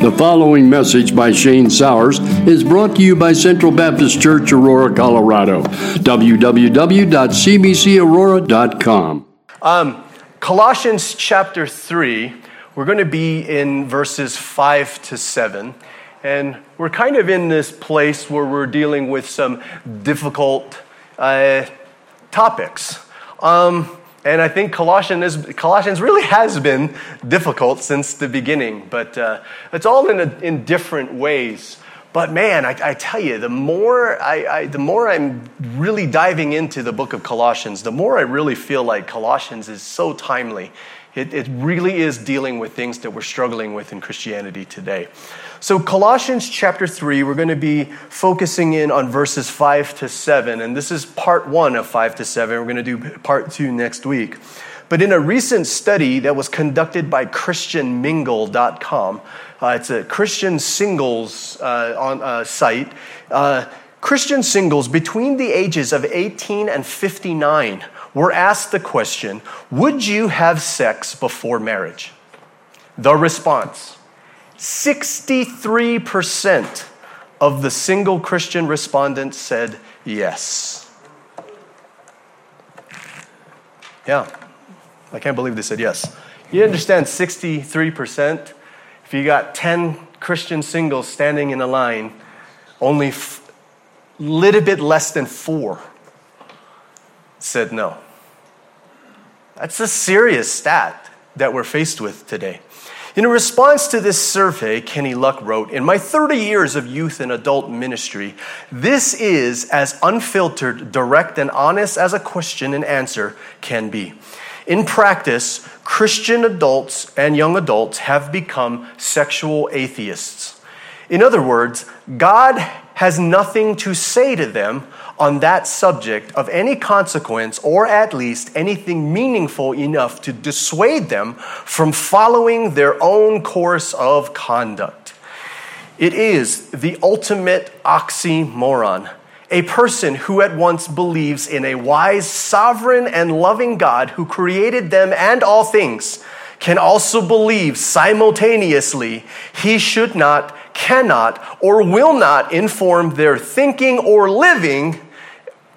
The following message by Shane Sowers is brought to you by Central Baptist Church, Aurora, Colorado. www.cbcaurora.com. Um, Colossians chapter 3, we're going to be in verses 5 to 7. And we're kind of in this place where we're dealing with some difficult uh, topics. Um, and I think Colossians, Colossians really has been difficult since the beginning, but uh, it's all in, a, in different ways. But man, I, I tell you, the more, I, I, the more I'm really diving into the book of Colossians, the more I really feel like Colossians is so timely. It, it really is dealing with things that we're struggling with in Christianity today. So, Colossians chapter 3, we're going to be focusing in on verses 5 to 7. And this is part one of 5 to 7. We're going to do part two next week. But in a recent study that was conducted by ChristianMingle.com, uh, it's a Christian singles uh, on, uh, site, uh, Christian singles between the ages of 18 and 59 were asked the question Would you have sex before marriage? The response 63% of the single Christian respondents said yes. Yeah, I can't believe they said yes. You understand 63%? If you got 10 Christian singles standing in a line, only a f- little bit less than four said no. That's a serious stat that we're faced with today. In response to this survey, Kenny Luck wrote In my 30 years of youth and adult ministry, this is as unfiltered, direct, and honest as a question and answer can be. In practice, Christian adults and young adults have become sexual atheists. In other words, God has nothing to say to them on that subject of any consequence, or at least anything meaningful enough to dissuade them from following their own course of conduct. It is the ultimate oxymoron. A person who at once believes in a wise, sovereign, and loving God who created them and all things can also believe simultaneously he should not, cannot, or will not inform their thinking or living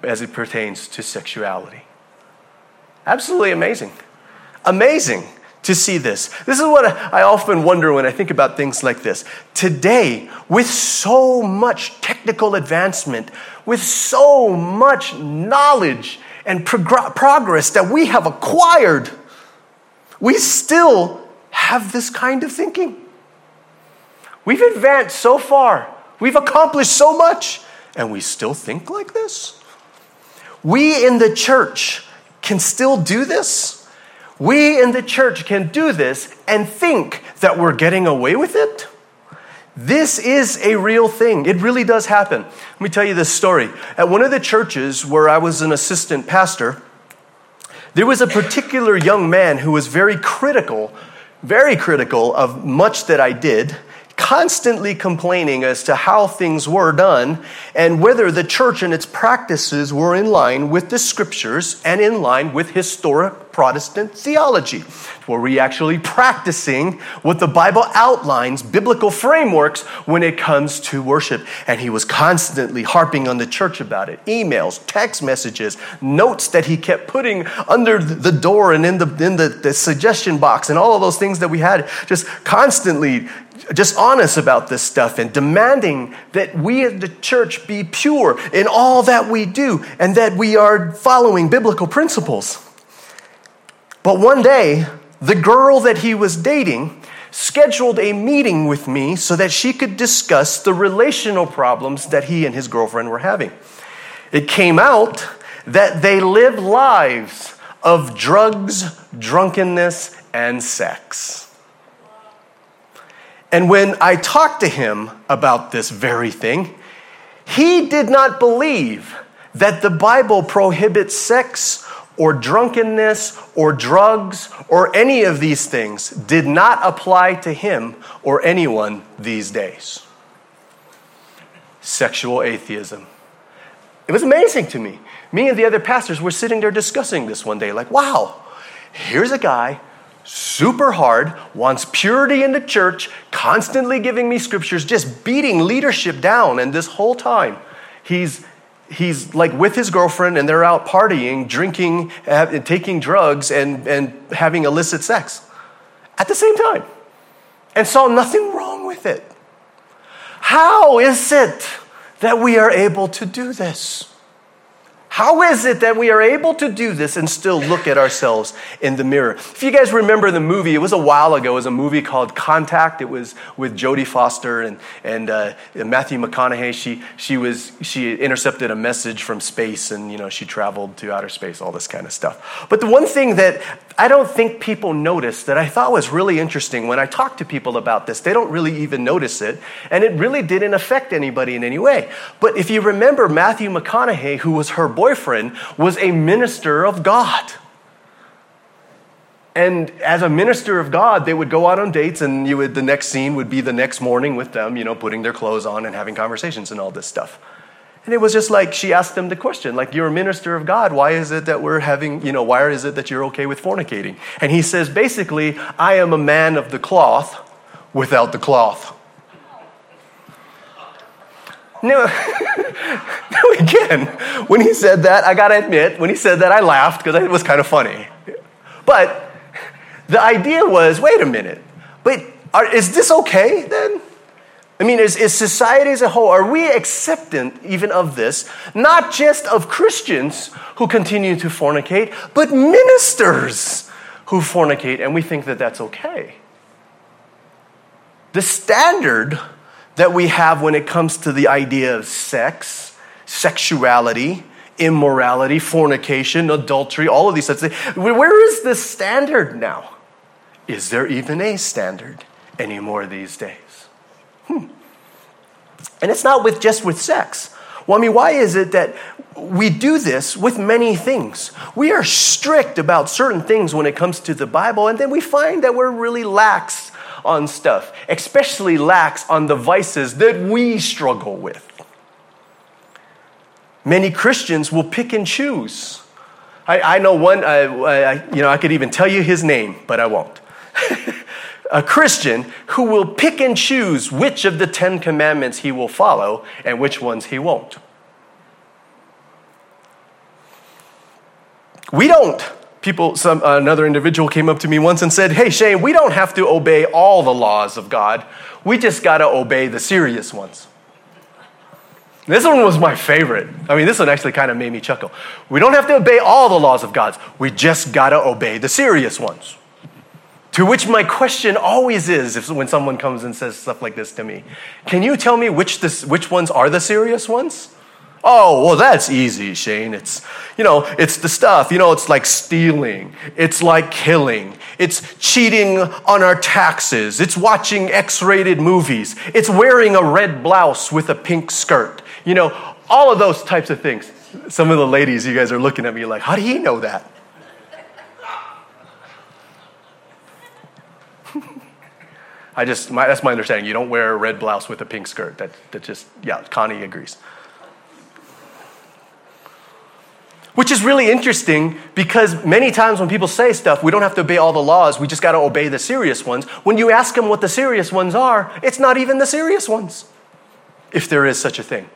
as it pertains to sexuality. Absolutely amazing. Amazing to see this. This is what I often wonder when I think about things like this. Today, with so much technical advancement, with so much knowledge and prog- progress that we have acquired, we still have this kind of thinking. We've advanced so far, we've accomplished so much, and we still think like this? We in the church can still do this. We in the church can do this and think that we're getting away with it. This is a real thing. It really does happen. Let me tell you this story. At one of the churches where I was an assistant pastor, there was a particular young man who was very critical, very critical of much that I did constantly complaining as to how things were done and whether the church and its practices were in line with the scriptures and in line with historic Protestant theology. Were we actually practicing what the Bible outlines, biblical frameworks, when it comes to worship? And he was constantly harping on the church about it emails, text messages, notes that he kept putting under the door and in the, in the, the suggestion box, and all of those things that we had, just constantly just honest about this stuff and demanding that we as the church be pure in all that we do and that we are following biblical principles. But one day, the girl that he was dating scheduled a meeting with me so that she could discuss the relational problems that he and his girlfriend were having. It came out that they lived lives of drugs, drunkenness, and sex. And when I talked to him about this very thing, he did not believe that the Bible prohibits sex or drunkenness or drugs or any of these things did not apply to him or anyone these days. Sexual atheism. It was amazing to me. Me and the other pastors were sitting there discussing this one day, like, wow, here's a guy super hard, wants purity in the church, constantly giving me scriptures, just beating leadership down. And this whole time, he's he's like with his girlfriend and they're out partying, drinking, and taking drugs, and, and having illicit sex at the same time. And saw nothing wrong with it. How is it that we are able to do this? How is it that we are able to do this and still look at ourselves in the mirror? If you guys remember the movie, it was a while ago. It was a movie called Contact. It was with Jodie Foster and, and uh, Matthew McConaughey. She, she, was, she intercepted a message from space and, you know, she traveled to outer space, all this kind of stuff. But the one thing that I don't think people notice that I thought was really interesting when I talk to people about this, they don't really even notice it. And it really didn't affect anybody in any way. But if you remember Matthew McConaughey, who was her boyfriend, was a minister of God. And as a minister of God, they would go out on dates, and you would, the next scene would be the next morning with them, you know, putting their clothes on and having conversations and all this stuff. And it was just like she asked them the question, like, you're a minister of God. Why is it that we're having, you know, why is it that you're okay with fornicating? And he says, basically, I am a man of the cloth without the cloth. Now, now again, when he said that, I gotta admit, when he said that, I laughed because it was kind of funny. But the idea was wait a minute, but are, is this okay then? I mean, is, is society as a whole, are we acceptant even of this? Not just of Christians who continue to fornicate, but ministers who fornicate, and we think that that's okay. The standard that we have when it comes to the idea of sex, sexuality, immorality, fornication, adultery, all of these things, where is the standard now? Is there even a standard anymore these days? Hmm. And it's not with just with sex. Well, I mean, why is it that we do this with many things? We are strict about certain things when it comes to the Bible, and then we find that we're really lax on stuff, especially lax on the vices that we struggle with. Many Christians will pick and choose. I, I know one, I, you know, I could even tell you his name, but I won't. a Christian who will pick and choose which of the Ten Commandments he will follow and which ones he won't. We don't. People, some, another individual came up to me once and said, Hey, Shane, we don't have to obey all the laws of God. We just got to obey the serious ones. This one was my favorite. I mean, this one actually kind of made me chuckle. We don't have to obey all the laws of God. We just got to obey the serious ones. To which my question always is if, when someone comes and says stuff like this to me Can you tell me which, this, which ones are the serious ones? Oh, well, that's easy, Shane. It's, you know, it's the stuff, you know, it's like stealing, it's like killing, it's cheating on our taxes, it's watching X rated movies, it's wearing a red blouse with a pink skirt, you know, all of those types of things. Some of the ladies, you guys are looking at me like, how do you know that? I just, my, that's my understanding. You don't wear a red blouse with a pink skirt. That, that just, yeah, Connie agrees. Which is really interesting because many times when people say stuff, we don't have to obey all the laws, we just got to obey the serious ones. When you ask them what the serious ones are, it's not even the serious ones, if there is such a thing.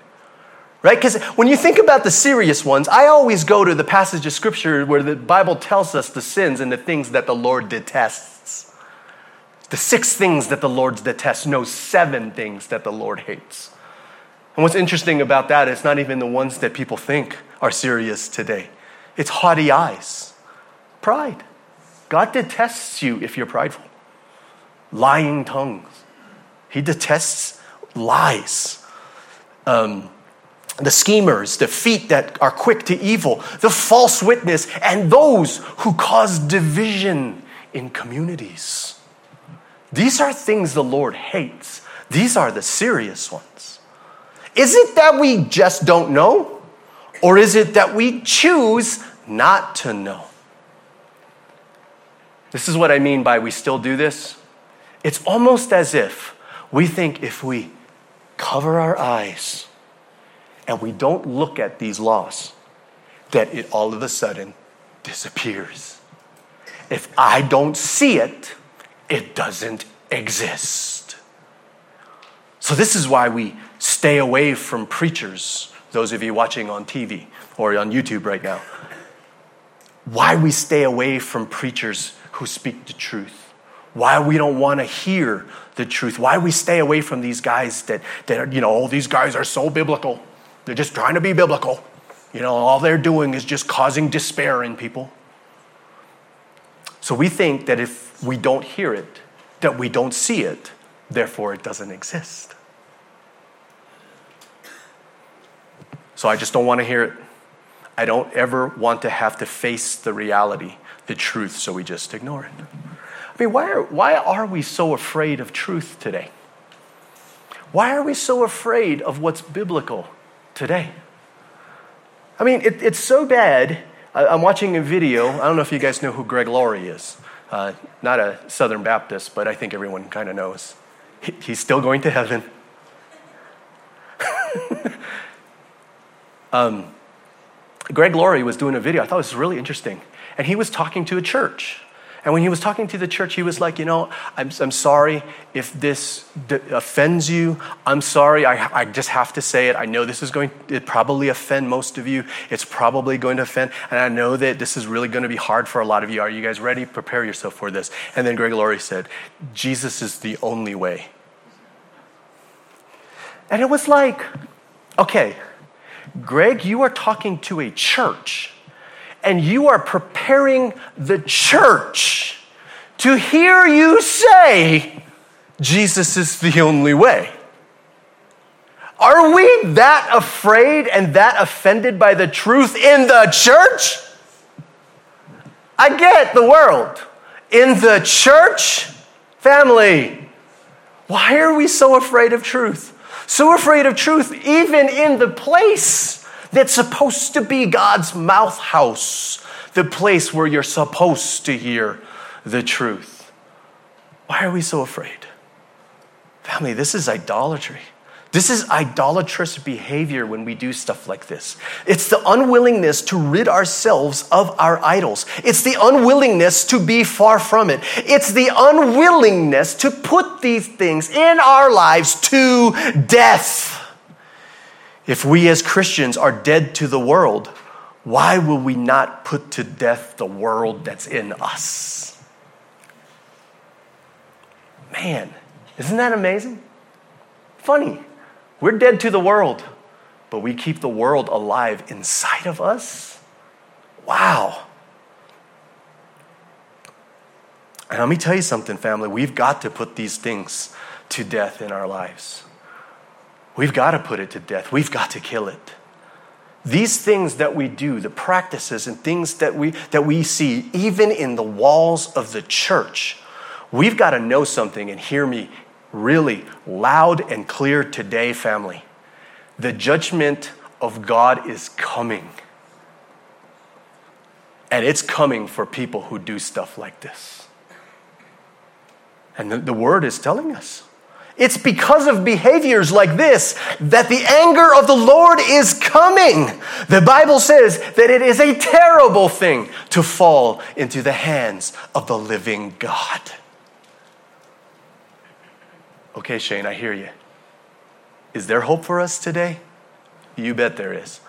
Right? Because when you think about the serious ones, I always go to the passage of scripture where the Bible tells us the sins and the things that the Lord detests. The six things that the Lord detests, no, seven things that the Lord hates. And what's interesting about that, it's not even the ones that people think are serious today. It's haughty eyes, pride. God detests you if you're prideful. Lying tongues. He detests lies. Um, the schemers, the feet that are quick to evil, the false witness, and those who cause division in communities. These are things the Lord hates. These are the serious ones. Is it that we just don't know? Or is it that we choose not to know? This is what I mean by we still do this. It's almost as if we think if we cover our eyes and we don't look at these laws, that it all of a sudden disappears. if I don't see it, it doesn't exist. So, this is why we stay away from preachers, those of you watching on TV or on YouTube right now. Why we stay away from preachers who speak the truth. Why we don't want to hear the truth. Why we stay away from these guys that, that are, you know, oh, these guys are so biblical. They're just trying to be biblical. You know, all they're doing is just causing despair in people. So we think that if we don't hear it, that we don't see it, therefore it doesn't exist. So I just don't want to hear it. I don't ever want to have to face the reality, the truth, so we just ignore it. I mean, why are, why are we so afraid of truth today? Why are we so afraid of what's biblical today? I mean, it, it's so bad. I, am watching a video. I don't know if you guys know who Greg Laurie is. Uh, not a Southern Baptist, but I think everyone kind of knows. He, he's still going to heaven. um, Greg Laurie was doing a video. I thought it was really interesting. And he was talking to a church. And when he was talking to the church, he was like, You know, I'm, I'm sorry if this d- offends you. I'm sorry. I, I just have to say it. I know this is going to probably offend most of you. It's probably going to offend. And I know that this is really going to be hard for a lot of you. Are you guys ready? Prepare yourself for this. And then Greg Laurie said, Jesus is the only way. And it was like, okay, Greg, you are talking to a church and you are preparing the church to hear you say, Jesus is the only way. Are we that afraid and that offended by the truth in the church? I get the world. In the church, family, why are we so afraid of truth? So afraid of truth, even in the place that's supposed to be God's mouth house, the place where you're supposed to hear the truth. Why are we so afraid? Family, this is idolatry. This is idolatrous behavior when we do stuff like this. It's the unwillingness to rid ourselves of our idols. It's the unwillingness to be far from it. It's the unwillingness to put these things in our lives to death. If we as Christians are dead to the world, why will we not put to death the world that's in us? Man, isn't that amazing? Funny. We're dead to the world, but we keep the world alive inside of us? Wow. And let me tell you something, family. We've got to put these things to death in our lives. We've got to put it to death. We've got to kill it. These things that we do, the practices and things that we, that we see, even in the walls of the church, we've got to know something and hear me really loud and clear today, family. The judgment of God is coming. And it's coming for people who do stuff like this. And the, the word is telling us. It's because of behaviors like this that the anger of the Lord is coming. The Bible says that it is a terrible thing to fall into the hands of the living God. Okay, Shane, I hear you. Is there hope for us today? You bet there is.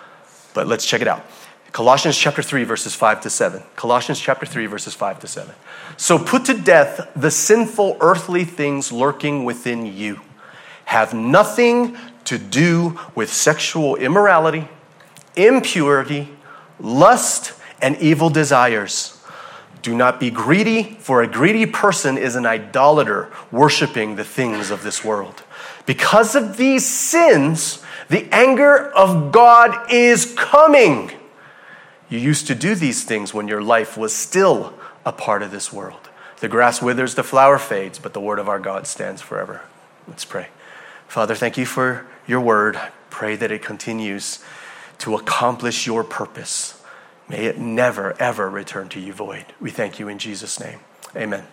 But let's check it out. Colossians chapter 3, verses 5 to 7. Colossians chapter 3, verses 5 to 7. So put to death the sinful earthly things lurking within you. Have nothing to do with sexual immorality, impurity, lust, and evil desires do not be greedy, for a greedy person is an idolater, worshiping the things of this world. Because of these sins, the anger of God is coming. You used to do these things when your life was still a part of this world. The grass withers, the flower fades, but the word of our God stands forever. Let's pray. Father, thank you for your word. Pray that it continues to accomplish your purpose May it never, ever return to you void. We thank you in Jesus' name. Amen.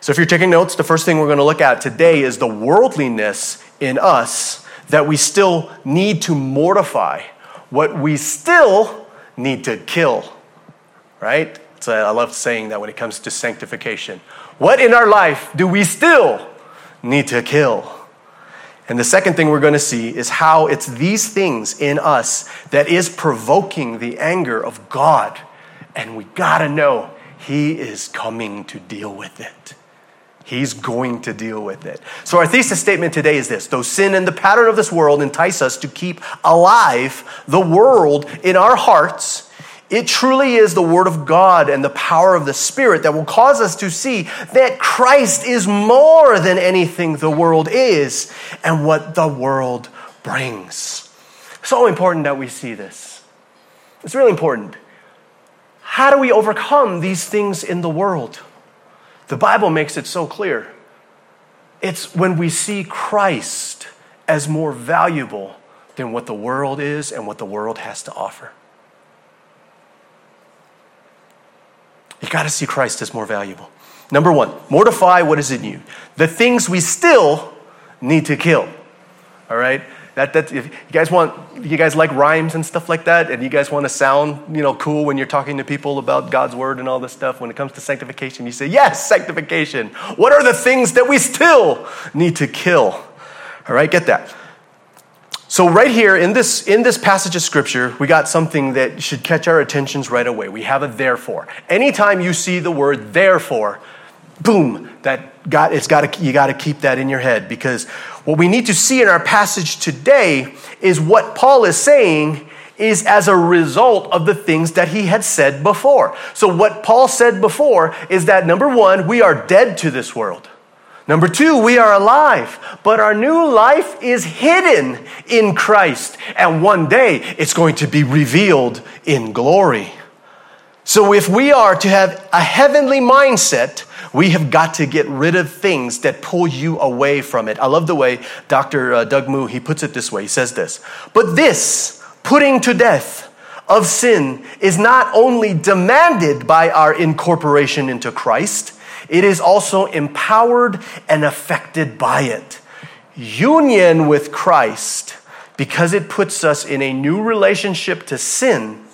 So, if you're taking notes, the first thing we're going to look at today is the worldliness in us that we still need to mortify, what we still need to kill, right? So I love saying that when it comes to sanctification. What in our life do we still need to kill? And the second thing we're going to see is how it's these things in us that is provoking the anger of God. And we got to know He is coming to deal with it. He's going to deal with it. So, our thesis statement today is this Though sin and the pattern of this world entice us to keep alive the world in our hearts, it truly is the Word of God and the power of the Spirit that will cause us to see that Christ is more than anything the world is and what the world brings. So important that we see this. It's really important. How do we overcome these things in the world? The Bible makes it so clear. It's when we see Christ as more valuable than what the world is and what the world has to offer. You got to see Christ as more valuable. Number one, mortify what is in you. The things we still need to kill. All right? That, that, if you guys want, you guys like rhymes and stuff like that, and you guys want to sound, you know, cool when you're talking to people about God's word and all this stuff. When it comes to sanctification, you say, yes, sanctification. What are the things that we still need to kill? All right, get that. So, right here in this, in this passage of scripture, we got something that should catch our attentions right away. We have a therefore. Anytime you see the word therefore, boom, that got, it's got to, you got to keep that in your head because what we need to see in our passage today is what Paul is saying is as a result of the things that he had said before. So, what Paul said before is that number one, we are dead to this world. Number two, we are alive, but our new life is hidden in Christ, and one day it's going to be revealed in glory. So, if we are to have a heavenly mindset, we have got to get rid of things that pull you away from it. I love the way Dr. Uh, Doug Moo, he puts it this way. He says this, but this putting to death of sin is not only demanded by our incorporation into Christ, it is also empowered and affected by it. Union with Christ, because it puts us in a new relationship to sin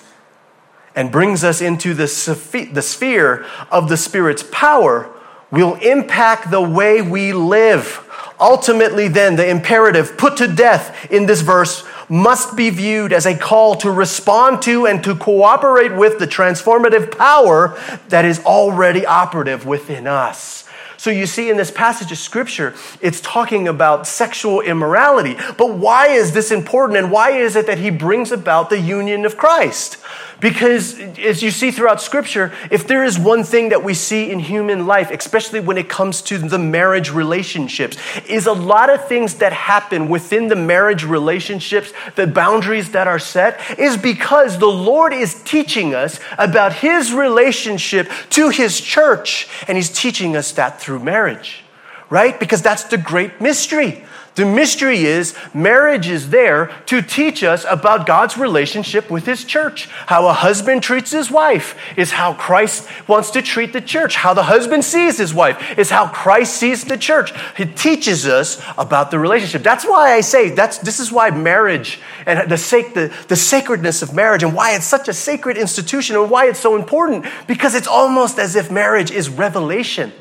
and brings us into the, sphere of the Spirit's power, will impact the way we live. Ultimately, then, the imperative put to death in this verse must be viewed as a call to respond to and to cooperate with the transformative power that is already operative within us. So you see in this passage of scripture, it's talking about sexual immorality. But why is this important and why is it that he brings about the union of Christ? Because as you see throughout Scripture, if there is one thing that we see in human life, especially when it comes to the marriage relationships, is a lot of things that happen within the marriage relationships, the boundaries that are set, is because the Lord is teaching us about His relationship to His church, and He's teaching us that through marriage, right? Because that's the great mystery. The mystery is marriage is there to teach us about God's relationship with His church. How a husband treats his wife is how Christ wants to treat the church. How the husband sees his wife is how Christ sees the church. It teaches us about the relationship. That's why I say that's, this is why marriage and the, sake, the, the sacredness of marriage and why it's such a sacred institution and why it's so important because it's almost as if marriage is revelation.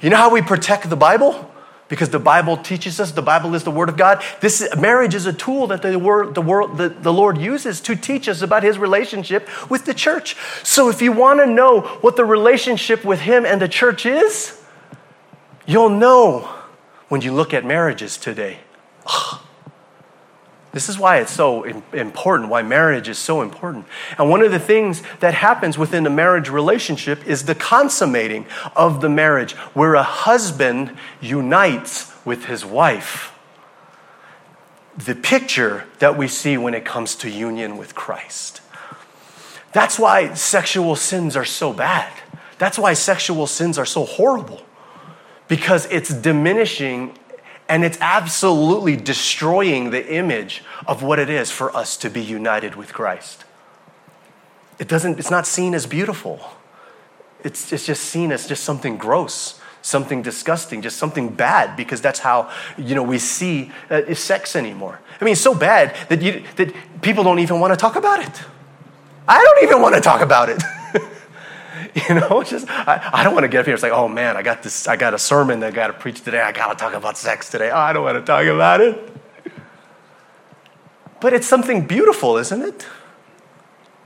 You know how we protect the Bible? Because the Bible teaches us, the Bible is the Word of God. This marriage is a tool that the, word, the, world, the, the Lord uses to teach us about His relationship with the church. So if you want to know what the relationship with Him and the church is, you'll know when you look at marriages today. This is why it's so important, why marriage is so important. And one of the things that happens within a marriage relationship is the consummating of the marriage, where a husband unites with his wife. The picture that we see when it comes to union with Christ. That's why sexual sins are so bad. That's why sexual sins are so horrible. Because it's diminishing and it's absolutely destroying the image of what it is for us to be united with Christ. It doesn't, it's not seen as beautiful. It's, it's just seen as just something gross, something disgusting, just something bad, because that's how you know, we see uh, sex anymore. I mean, it's so bad that, you, that people don't even want to talk about it. I don't even want to talk about it. You know, just I, I don't want to get up here. It's like, oh man, I got this. I got a sermon that I got to preach today. I got to talk about sex today. Oh, I don't want to talk about it. But it's something beautiful, isn't it?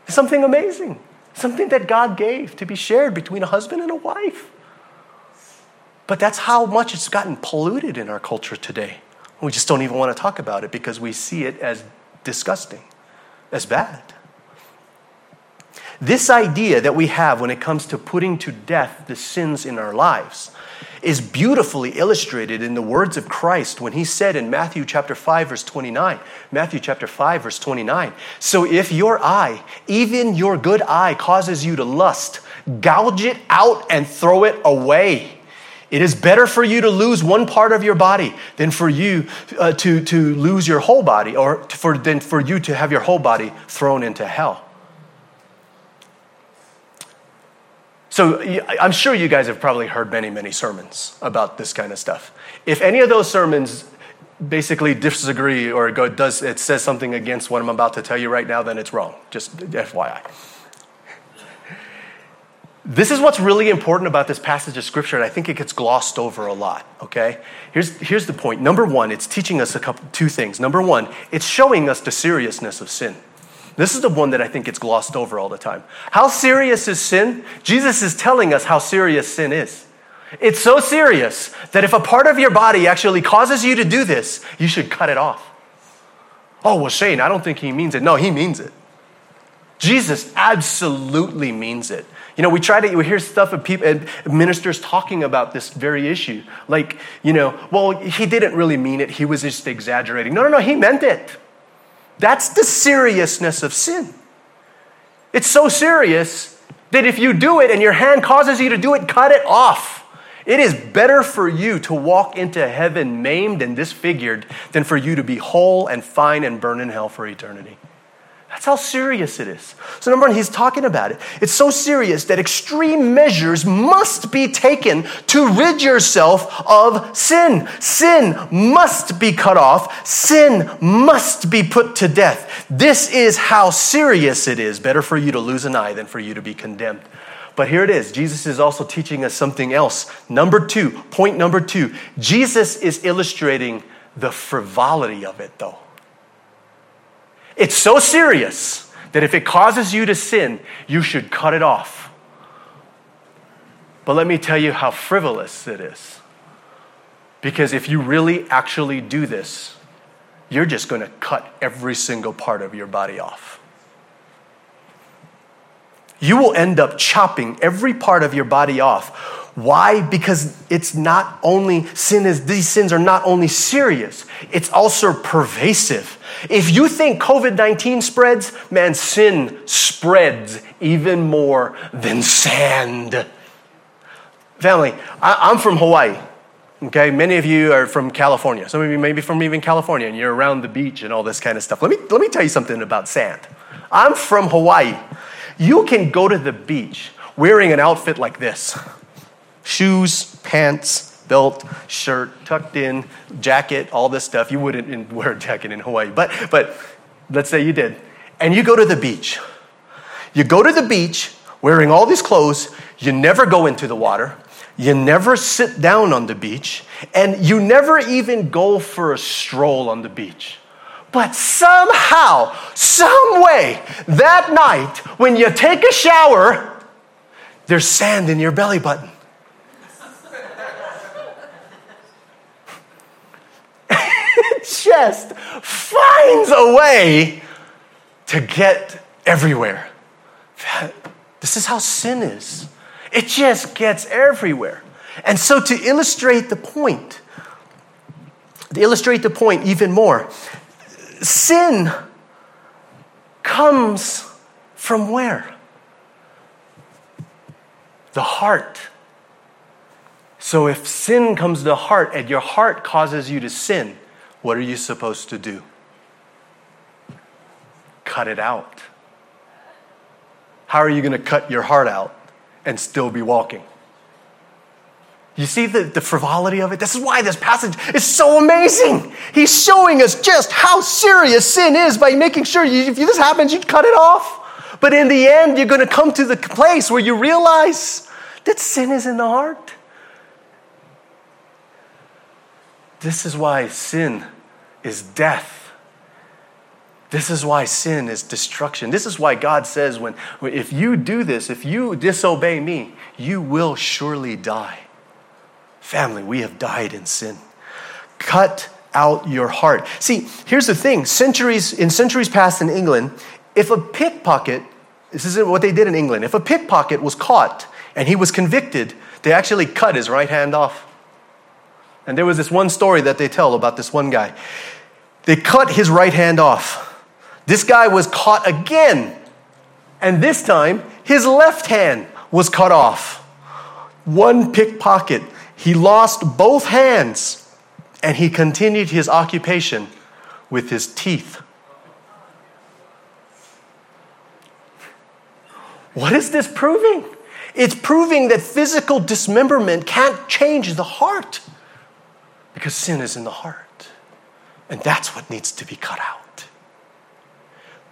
It's something amazing. Something that God gave to be shared between a husband and a wife. But that's how much it's gotten polluted in our culture today. We just don't even want to talk about it because we see it as disgusting, as bad. This idea that we have when it comes to putting to death the sins in our lives is beautifully illustrated in the words of Christ when he said in Matthew chapter 5 verse 29 Matthew chapter 5 verse 29 so if your eye even your good eye causes you to lust gouge it out and throw it away. It is better for you to lose one part of your body than for you uh, to, to lose your whole body or for, than for you to have your whole body thrown into hell So I'm sure you guys have probably heard many, many sermons about this kind of stuff. If any of those sermons basically disagree or go, does it says something against what I'm about to tell you right now, then it's wrong. Just FYI. This is what's really important about this passage of scripture, and I think it gets glossed over a lot. Okay, here's here's the point. Number one, it's teaching us a couple two things. Number one, it's showing us the seriousness of sin. This is the one that I think gets glossed over all the time. How serious is sin? Jesus is telling us how serious sin is. It's so serious that if a part of your body actually causes you to do this, you should cut it off. Oh, well, Shane, I don't think he means it. No, he means it. Jesus absolutely means it. You know, we try to we hear stuff of people and ministers talking about this very issue. Like, you know, well, he didn't really mean it. He was just exaggerating. No, no, no, he meant it. That's the seriousness of sin. It's so serious that if you do it and your hand causes you to do it, cut it off. It is better for you to walk into heaven maimed and disfigured than for you to be whole and fine and burn in hell for eternity. That's how serious it is. So, number one, he's talking about it. It's so serious that extreme measures must be taken to rid yourself of sin. Sin must be cut off. Sin must be put to death. This is how serious it is. Better for you to lose an eye than for you to be condemned. But here it is. Jesus is also teaching us something else. Number two, point number two Jesus is illustrating the frivolity of it, though. It's so serious that if it causes you to sin, you should cut it off. But let me tell you how frivolous it is. Because if you really actually do this, you're just going to cut every single part of your body off. You will end up chopping every part of your body off why? Because it's not only sin is these sins are not only serious, it's also pervasive. If you think COVID 19 spreads, man, sin spreads even more than sand. Family, I, am from Hawaii. Okay, many of you are from California. Some of you maybe from even California, and you're around the beach and all this kind of stuff. Let me let me tell you something about sand. I'm from Hawaii. You can go to the beach wearing an outfit like this shoes, pants, belt, shirt, tucked in, jacket, all this stuff. You wouldn't wear a jacket in Hawaii, but, but let's say you did. And you go to the beach. You go to the beach wearing all these clothes. You never go into the water. You never sit down on the beach. And you never even go for a stroll on the beach. But somehow, some way, that night, when you take a shower, there's sand in your belly button. Just finds a way to get everywhere. This is how sin is. It just gets everywhere. And so, to illustrate the point, to illustrate the point even more, sin comes from where? The heart. So, if sin comes to the heart and your heart causes you to sin, what are you supposed to do? Cut it out. How are you going to cut your heart out and still be walking? You see the, the frivolity of it? This is why this passage is so amazing. He's showing us just how serious sin is by making sure you, if this happens, you cut it off. But in the end, you're going to come to the place where you realize that sin is in the heart. This is why sin is death. This is why sin is destruction. This is why God says, when, if you do this, if you disobey me, you will surely die. Family, we have died in sin. Cut out your heart. See, here's the thing centuries, in centuries past in England, if a pickpocket, this isn't what they did in England, if a pickpocket was caught and he was convicted, they actually cut his right hand off. And there was this one story that they tell about this one guy. They cut his right hand off. This guy was caught again. And this time, his left hand was cut off. One pickpocket. He lost both hands and he continued his occupation with his teeth. What is this proving? It's proving that physical dismemberment can't change the heart because sin is in the heart. And that's what needs to be cut out.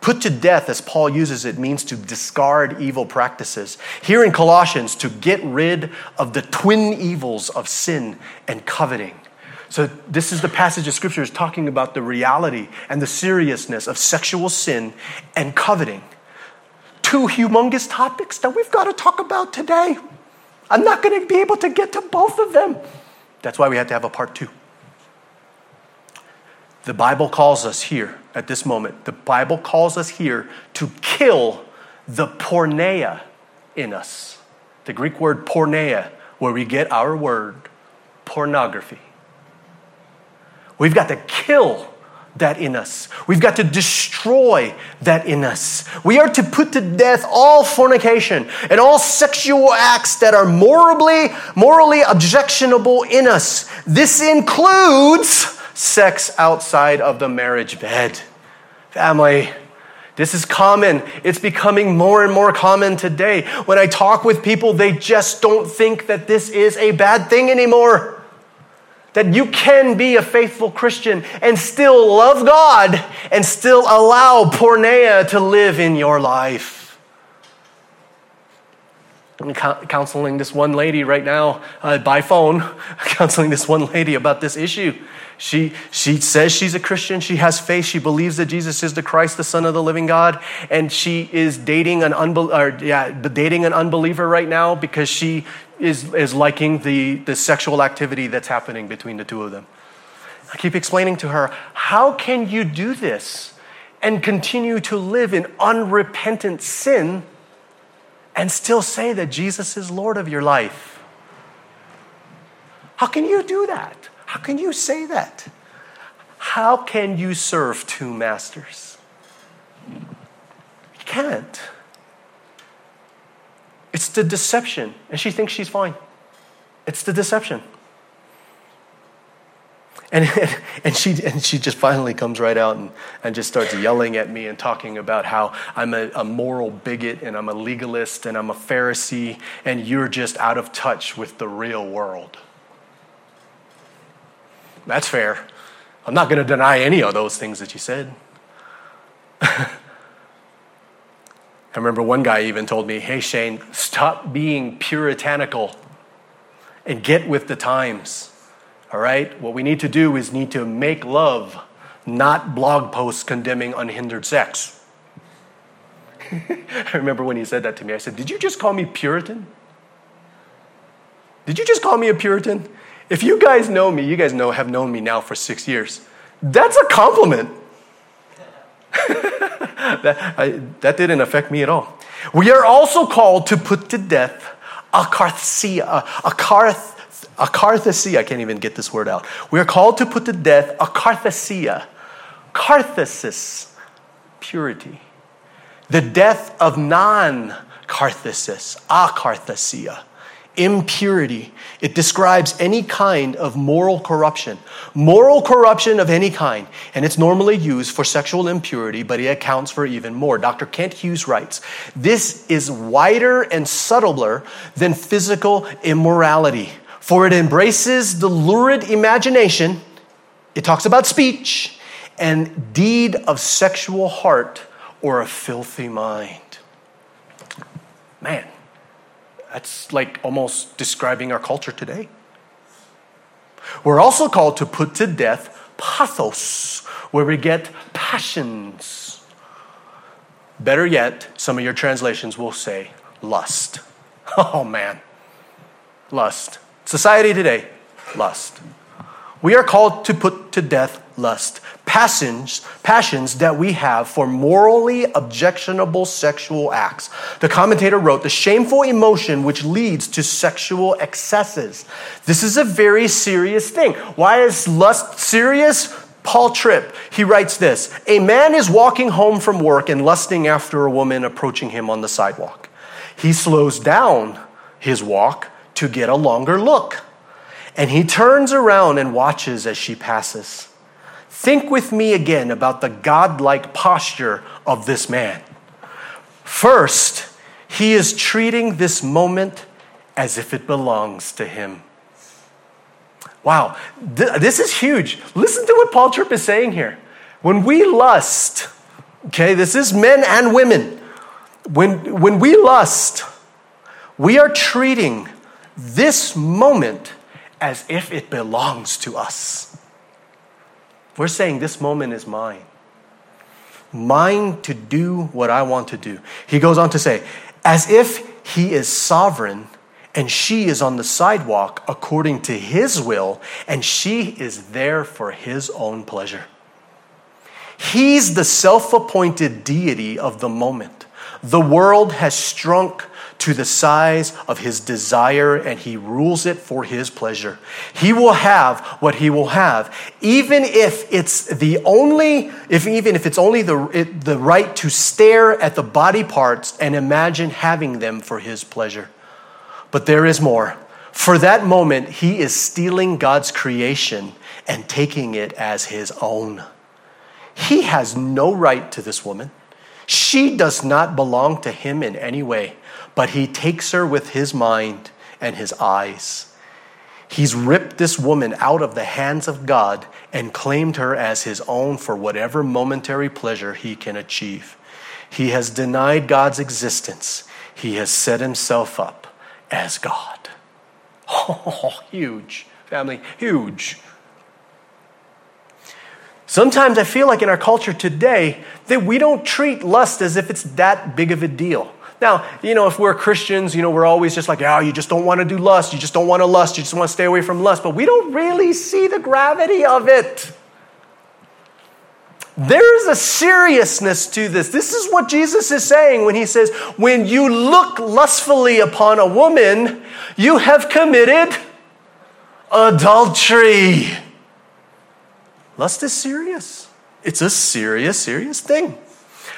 Put to death, as Paul uses it, means to discard evil practices. Here in Colossians, to get rid of the twin evils of sin and coveting. So, this is the passage of scripture is talking about the reality and the seriousness of sexual sin and coveting. Two humongous topics that we've got to talk about today. I'm not going to be able to get to both of them. That's why we had to have a part two. The Bible calls us here at this moment, the Bible calls us here to kill the porneia in us. The Greek word porneia, where we get our word pornography. We've got to kill that in us. We've got to destroy that in us. We are to put to death all fornication and all sexual acts that are morally, morally objectionable in us. This includes sex outside of the marriage bed. Family, this is common. It's becoming more and more common today. When I talk with people, they just don't think that this is a bad thing anymore that you can be a faithful Christian and still love God and still allow porneia to live in your life. I'm counseling this one lady right now uh, by phone, counseling this one lady about this issue. She, she says she's a Christian. She has faith. She believes that Jesus is the Christ, the Son of the living God. And she is dating an, unbel- or, yeah, dating an unbeliever right now because she is, is liking the, the sexual activity that's happening between the two of them. I keep explaining to her, how can you do this and continue to live in unrepentant sin and still say that Jesus is Lord of your life? How can you do that? How can you say that? How can you serve two masters? You can't. It's the deception. And she thinks she's fine. It's the deception. And, and, she, and she just finally comes right out and, and just starts yelling at me and talking about how I'm a, a moral bigot and I'm a legalist and I'm a Pharisee and you're just out of touch with the real world. That's fair. I'm not going to deny any of those things that you said. I remember one guy even told me, Hey, Shane, stop being puritanical and get with the times. All right? What we need to do is need to make love, not blog posts condemning unhindered sex. I remember when he said that to me, I said, Did you just call me Puritan? Did you just call me a Puritan? If you guys know me, you guys know have known me now for six years. That's a compliment. that, I, that didn't affect me at all. We are also called to put to death akarthsia, akarth, akarthesia. I can't even get this word out. We are called to put to death akarthesia, karthesis, purity. The death of non karthesis, akarthesia impurity. It describes any kind of moral corruption. Moral corruption of any kind. And it's normally used for sexual impurity, but it accounts for even more. Dr. Kent Hughes writes this is wider and subtler than physical immorality, for it embraces the lurid imagination, it talks about speech, and deed of sexual heart or a filthy mind. Man, that's like almost describing our culture today. We're also called to put to death pathos, where we get passions. Better yet, some of your translations will say lust. Oh man, lust. Society today, lust. We are called to put to death lust, passions, passions that we have for morally objectionable sexual acts. The commentator wrote, the shameful emotion which leads to sexual excesses. This is a very serious thing. Why is lust serious? Paul Tripp, he writes this A man is walking home from work and lusting after a woman approaching him on the sidewalk. He slows down his walk to get a longer look. And he turns around and watches as she passes. Think with me again about the godlike posture of this man. First, he is treating this moment as if it belongs to him. Wow, th- this is huge. Listen to what Paul Tripp is saying here. When we lust, okay, this is men and women. When, when we lust, we are treating this moment as if it belongs to us. We're saying this moment is mine. Mine to do what I want to do. He goes on to say, as if he is sovereign and she is on the sidewalk according to his will, and she is there for his own pleasure. He's the self appointed deity of the moment. The world has shrunk to the size of his desire and he rules it for his pleasure. He will have what he will have, even if it's the only, if even if it's only the, it, the right to stare at the body parts and imagine having them for his pleasure. But there is more. For that moment, he is stealing God's creation and taking it as his own. He has no right to this woman. She does not belong to him in any way but he takes her with his mind and his eyes. He's ripped this woman out of the hands of God and claimed her as his own for whatever momentary pleasure he can achieve. He has denied God's existence. He has set himself up as God. Oh, huge, family, huge. Sometimes I feel like in our culture today that we don't treat lust as if it's that big of a deal. Now, you know, if we're Christians, you know, we're always just like, oh, you just don't want to do lust. You just don't want to lust. You just want to stay away from lust. But we don't really see the gravity of it. There is a seriousness to this. This is what Jesus is saying when he says, when you look lustfully upon a woman, you have committed adultery. Lust is serious. It's a serious, serious thing.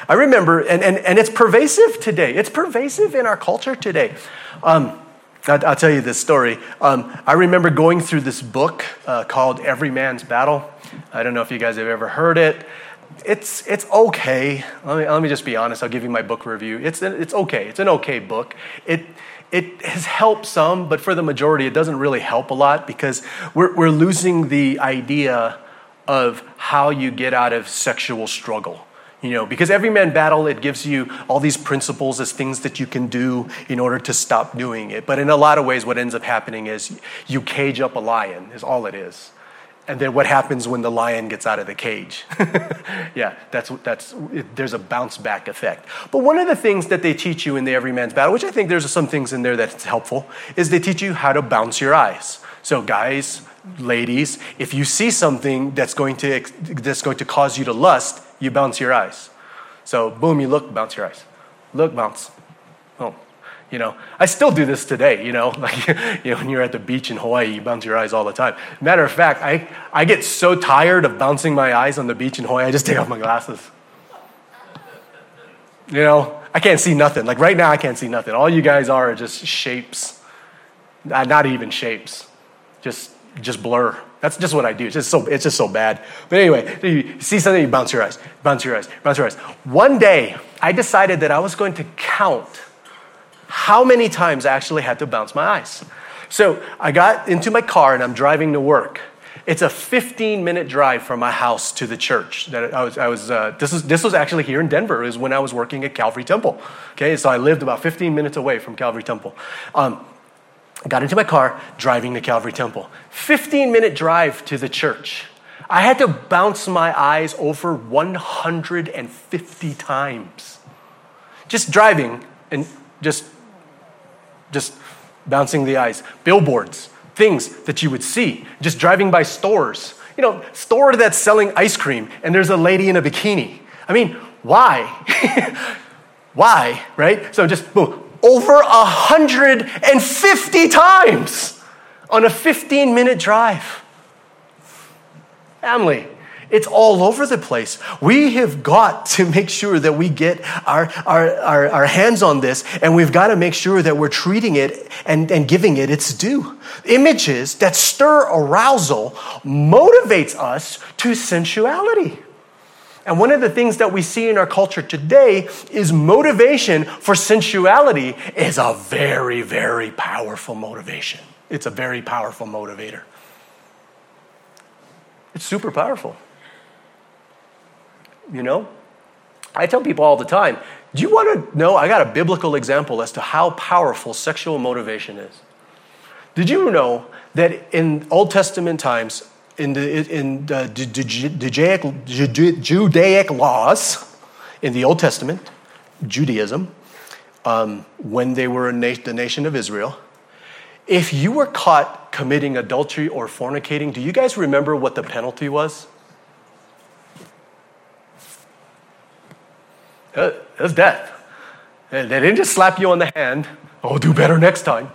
I remember, and, and, and it's pervasive today. It's pervasive in our culture today. Um, I'll, I'll, tell you this story. Um, I remember going through this book uh, called Every Man's Battle. I don't know if you guys have ever heard it. It's, it's okay. Let me, let me just be honest. I'll give you my book review. It's, it's okay. It's an okay book. It, it has helped some, but for the majority, it doesn't really help a lot because we're, we're losing the idea of how you get out of sexual struggle. You know, because every man battle, it gives you all these principles as things that you can do in order to stop doing it. But in a lot of ways, what ends up happening is you cage up a lion, is all it is. And then what happens when the lion gets out of the cage? yeah, that's, that's, it, there's a bounce back effect. But one of the things that they teach you in the Every Man's Battle, which I think there's some things in there that's helpful, is they teach you how to bounce your eyes. So, guys, ladies, if you see something that's going to, that's going to cause you to lust, you bounce your eyes. So, boom, you look, bounce your eyes. Look, bounce. Oh, you know, I still do this today, you know, like, you know, when you're at the beach in Hawaii, you bounce your eyes all the time. Matter of fact, I, I get so tired of bouncing my eyes on the beach in Hawaii, I just take off my glasses. You know, I can't see nothing. Like right now, I can't see nothing. All you guys are are just shapes, uh, not even shapes, just, just blur. That's just what I do. It's just so, it's just so bad. But anyway, you see something, you bounce your eyes, bounce your eyes, bounce your eyes. One day, I decided that I was going to count how many times I actually had to bounce my eyes. So I got into my car and I'm driving to work. It's a 15 minute drive from my house to the church. That I was, I was uh, this, is, this was actually here in Denver, is when I was working at Calvary Temple. Okay, so I lived about 15 minutes away from Calvary Temple. Um, got into my car, driving to Calvary Temple. 15 minute drive to the church. I had to bounce my eyes over 150 times. Just driving and just, just bouncing the eyes. Billboards, things that you would see just driving by stores. You know, store that's selling ice cream and there's a lady in a bikini. I mean, why? why, right? So just boom, over 150 times on a 15 minute drive. Family, it's all over the place. We have got to make sure that we get our, our, our, our, hands on this, and we've got to make sure that we're treating it and, and giving it its due. Images that stir arousal motivates us to sensuality. And one of the things that we see in our culture today is motivation for sensuality is a very, very powerful motivation. It's a very powerful motivator. It's super powerful. You know? I tell people all the time do you want to know? I got a biblical example as to how powerful sexual motivation is. Did you know that in Old Testament times, in the, in the Judaic, Judaic laws in the Old Testament, Judaism, um, when they were na- the nation of Israel, if you were caught committing adultery or fornicating, do you guys remember what the penalty was? It was death. They didn't just slap you on the hand, oh, do better next time.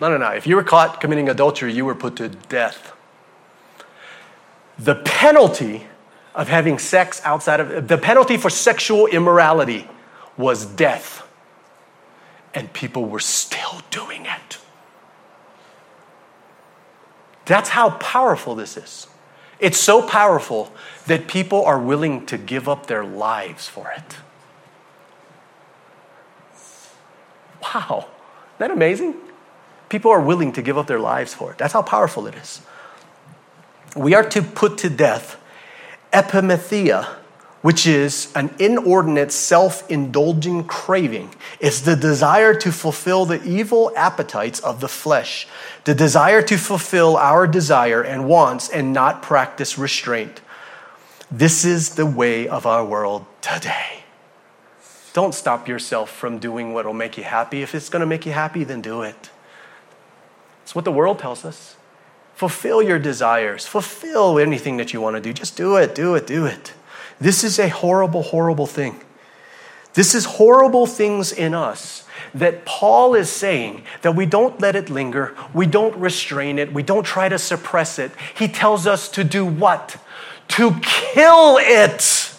No, no, no. If you were caught committing adultery, you were put to death. The penalty of having sex outside of the penalty for sexual immorality was death. And people were still doing it. That's how powerful this is. It's so powerful that people are willing to give up their lives for it. Wow, isn't that amazing? People are willing to give up their lives for it. That's how powerful it is. We are to put to death epithumia, which is an inordinate self indulging craving. It's the desire to fulfill the evil appetites of the flesh, the desire to fulfill our desire and wants and not practice restraint. This is the way of our world today. Don't stop yourself from doing what will make you happy. If it's going to make you happy, then do it. It's what the world tells us. Fulfill your desires, fulfill anything that you want to do. Just do it, do it, do it. This is a horrible, horrible thing. This is horrible things in us that Paul is saying that we don't let it linger, we don't restrain it, we don't try to suppress it. He tells us to do what? To kill it.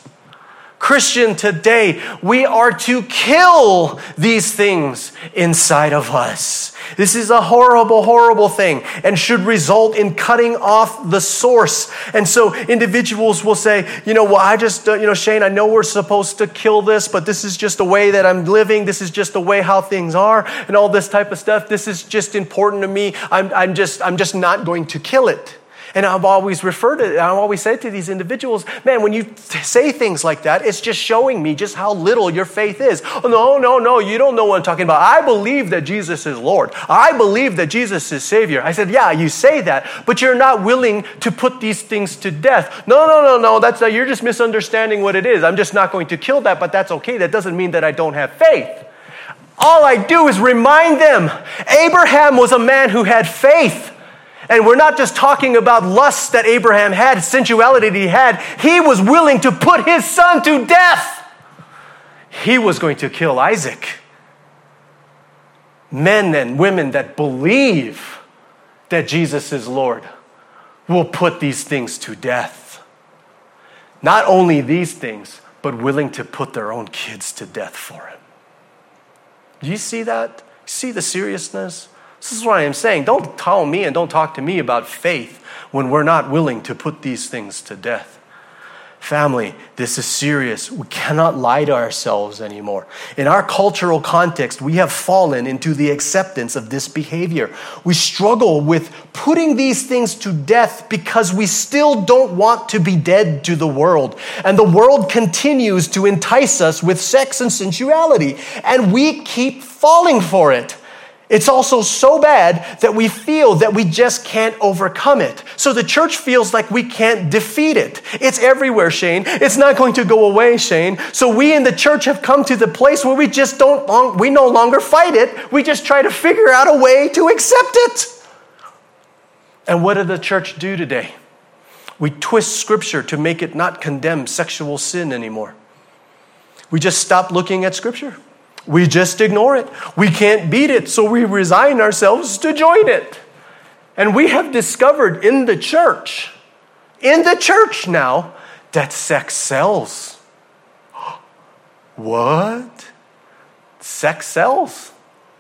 Christian, today we are to kill these things inside of us. This is a horrible, horrible thing and should result in cutting off the source. And so individuals will say, you know, well, I just, uh, you know, Shane, I know we're supposed to kill this, but this is just the way that I'm living. This is just the way how things are and all this type of stuff. This is just important to me. I'm, I'm just, I'm just not going to kill it. And I've always referred to, it, I've always said to these individuals, man, when you say things like that, it's just showing me just how little your faith is. Oh, no, no, no, you don't know what I'm talking about. I believe that Jesus is Lord. I believe that Jesus is Savior. I said, yeah, you say that, but you're not willing to put these things to death. No, no, no, no, that's not, you're just misunderstanding what it is. I'm just not going to kill that, but that's okay. That doesn't mean that I don't have faith. All I do is remind them Abraham was a man who had faith. And we're not just talking about lust that Abraham had, sensuality that he had. He was willing to put his son to death. He was going to kill Isaac. Men and women that believe that Jesus is Lord will put these things to death. Not only these things, but willing to put their own kids to death for him. Do you see that? See the seriousness? This is what I am saying. Don't tell me and don't talk to me about faith when we're not willing to put these things to death. Family, this is serious. We cannot lie to ourselves anymore. In our cultural context, we have fallen into the acceptance of this behavior. We struggle with putting these things to death because we still don't want to be dead to the world. And the world continues to entice us with sex and sensuality, and we keep falling for it. It's also so bad that we feel that we just can't overcome it. So the church feels like we can't defeat it. It's everywhere, Shane. It's not going to go away, Shane. So we in the church have come to the place where we just don't, long, we no longer fight it. We just try to figure out a way to accept it. And what did the church do today? We twist scripture to make it not condemn sexual sin anymore. We just stop looking at scripture. We just ignore it. We can't beat it, so we resign ourselves to join it. And we have discovered in the church, in the church now, that sex sells. What? Sex sells?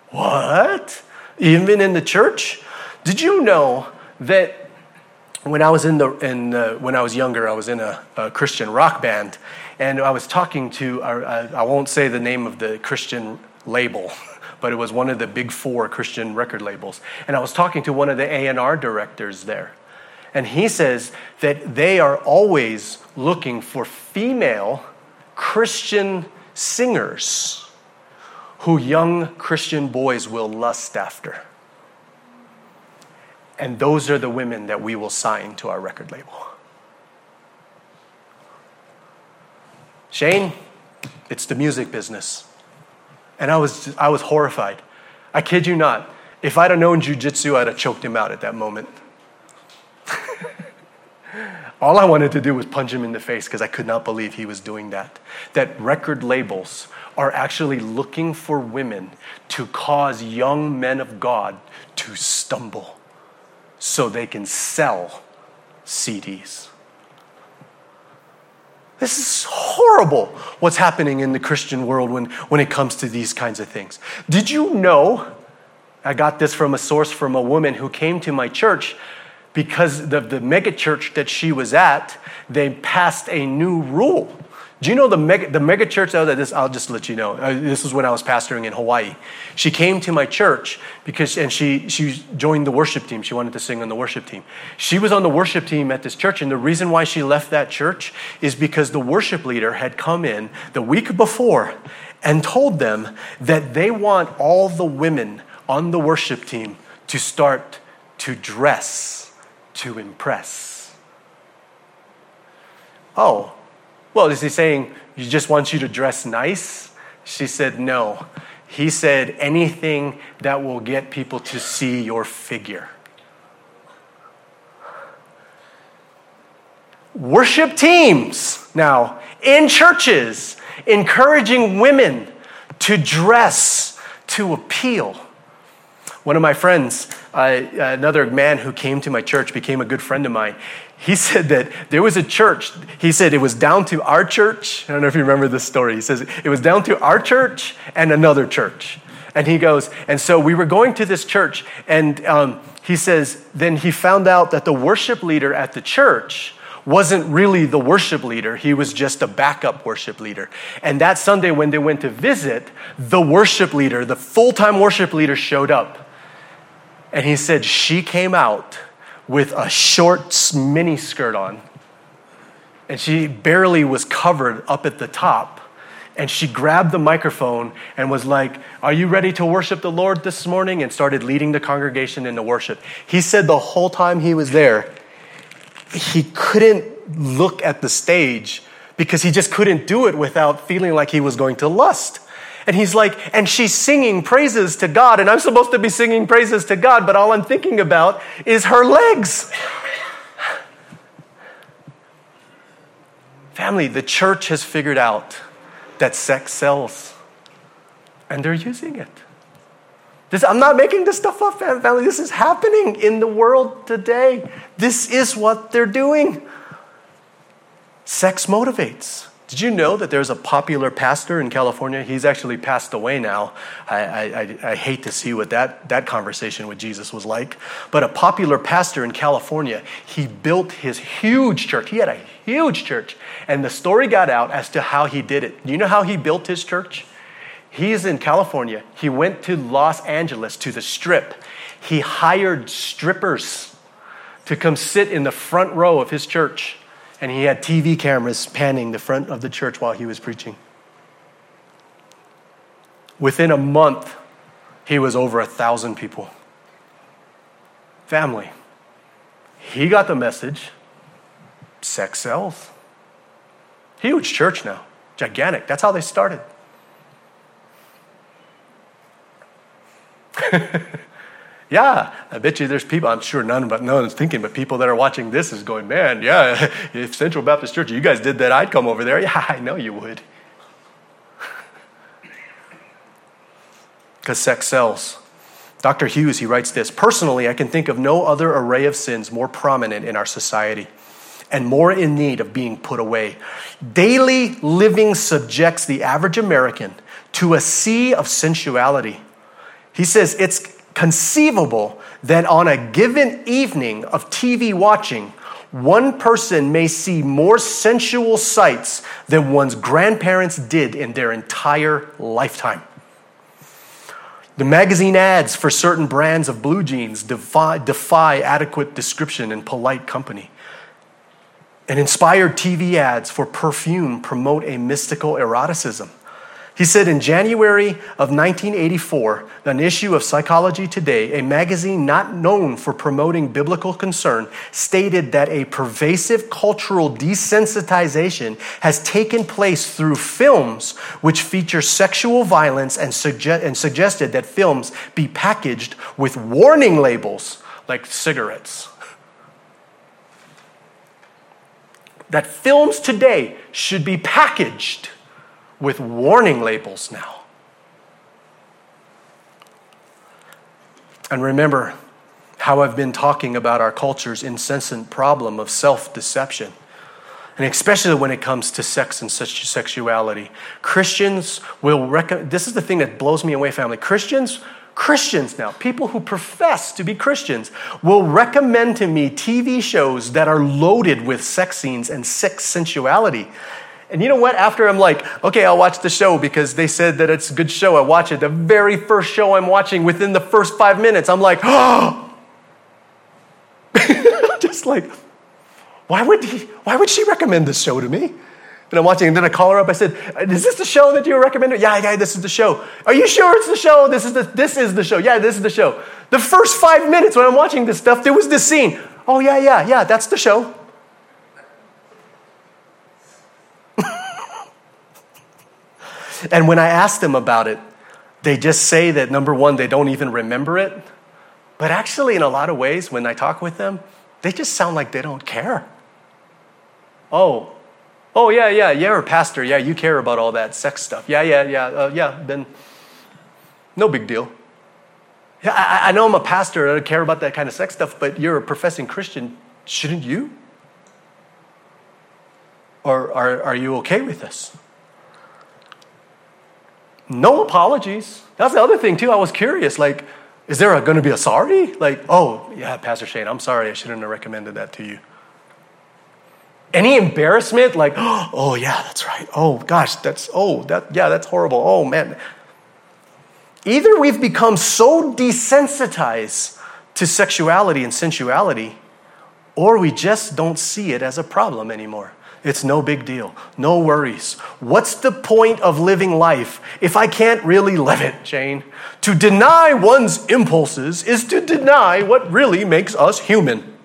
What? Even in the church? Did you know that when I was in the in the, when I was younger, I was in a, a Christian rock band, and I was talking to, uh, I won't say the name of the Christian label, but it was one of the big four Christian record labels. And I was talking to one of the A&R directors there. And he says that they are always looking for female Christian singers who young Christian boys will lust after. And those are the women that we will sign to our record label. Shane, it's the music business. And I was, I was horrified. I kid you not. If I'd have known jujitsu, I'd have choked him out at that moment. All I wanted to do was punch him in the face because I could not believe he was doing that. That record labels are actually looking for women to cause young men of God to stumble so they can sell CDs. This is horrible what's happening in the Christian world when, when it comes to these kinds of things. Did you know? I got this from a source from a woman who came to my church because the, the mega church that she was at, they passed a new rule do you know the mega, the mega church? Oh, this, I'll just let you know. Uh, this was when I was pastoring in Hawaii. She came to my church because, and she, she joined the worship team. She wanted to sing on the worship team. She was on the worship team at this church, and the reason why she left that church is because the worship leader had come in the week before and told them that they want all the women on the worship team to start to dress to impress. Oh, well, is he saying he just wants you to dress nice? She said, No. He said, anything that will get people to see your figure. Worship teams now in churches encouraging women to dress to appeal. One of my friends, uh, another man who came to my church, became a good friend of mine he said that there was a church. He said it was down to our church. I don't know if you remember this story. He says it was down to our church and another church. And he goes, and so we were going to this church, and um, he says, then he found out that the worship leader at the church wasn't really the worship leader, he was just a backup worship leader. And that Sunday, when they went to visit, the worship leader, the full time worship leader, showed up. And he said, she came out with a short mini skirt on. And she barely was covered up at the top. And she grabbed the microphone and was like, Are you ready to worship the Lord this morning? And started leading the congregation into worship. He said the whole time he was there, he couldn't look at the stage because he just couldn't do it without feeling like he was going to lust. And he's like, and she's singing praises to God, and I'm supposed to be singing praises to God, but all I'm thinking about is her legs. Family, the church has figured out that sex sells, and they're using it. This, I'm not making this stuff up, family. This is happening in the world today. This is what they're doing. Sex motivates. Did you know that there's a popular pastor in California? He's actually passed away now. I, I, I, hate to see what that, that conversation with Jesus was like. But a popular pastor in California, he built his huge church. He had a huge church. And the story got out as to how he did it. Do you know how he built his church? He's in California. He went to Los Angeles to the strip. He hired strippers to come sit in the front row of his church and he had TV cameras panning the front of the church while he was preaching. Within a month, he was over a thousand people. Family. He got the message sex sells. Huge church now, gigantic. That's how they started. Yeah, I bet you there's people, I'm sure none but no one's thinking, but people that are watching this is going, man, yeah, if Central Baptist Church, you guys did that, I'd come over there. Yeah, I know you would. Because sex sells. Dr. Hughes, he writes this Personally, I can think of no other array of sins more prominent in our society and more in need of being put away. Daily living subjects the average American to a sea of sensuality. He says it's conceivable that on a given evening of TV watching, one person may see more sensual sights than one's grandparents did in their entire lifetime. The magazine ads for certain brands of blue jeans defy, defy adequate description and polite company. And inspired TV ads for perfume promote a mystical eroticism. He said in January of 1984, an issue of Psychology Today, a magazine not known for promoting biblical concern, stated that a pervasive cultural desensitization has taken place through films which feature sexual violence and, suge- and suggested that films be packaged with warning labels like cigarettes. That films today should be packaged with warning labels now. And remember how I've been talking about our culture's incessant problem of self deception. And especially when it comes to sex and sexuality. Christians will recommend, this is the thing that blows me away, family. Christians, Christians now, people who profess to be Christians, will recommend to me TV shows that are loaded with sex scenes and sex sensuality. And you know what? After I'm like, okay, I'll watch the show because they said that it's a good show. I watch it. The very first show I'm watching, within the first five minutes, I'm like, oh! Just like, why would, he, why would she recommend this show to me? And I'm watching, and then I call her up. I said, Is this the show that you recommended? Yeah, yeah, this is the show. Are you sure it's the show? This is the, this is the show. Yeah, this is the show. The first five minutes when I'm watching this stuff, there was this scene. Oh, yeah, yeah, yeah, that's the show. And when I ask them about it, they just say that number one, they don't even remember it. But actually, in a lot of ways, when I talk with them, they just sound like they don't care. Oh, oh, yeah, yeah, you're a pastor. Yeah, you care about all that sex stuff. Yeah, yeah, yeah, uh, yeah, then no big deal. Yeah, I, I know I'm a pastor. I don't care about that kind of sex stuff, but you're a professing Christian. Shouldn't you? Or are, are you okay with this? No apologies. That's the other thing, too. I was curious. Like, is there going to be a sorry? Like, oh, yeah, Pastor Shane, I'm sorry. I shouldn't have recommended that to you. Any embarrassment? Like, oh, yeah, that's right. Oh, gosh, that's, oh, that, yeah, that's horrible. Oh, man. Either we've become so desensitized to sexuality and sensuality, or we just don't see it as a problem anymore. It's no big deal. No worries. What's the point of living life if I can't really live it, Jane? To deny one's impulses is to deny what really makes us human.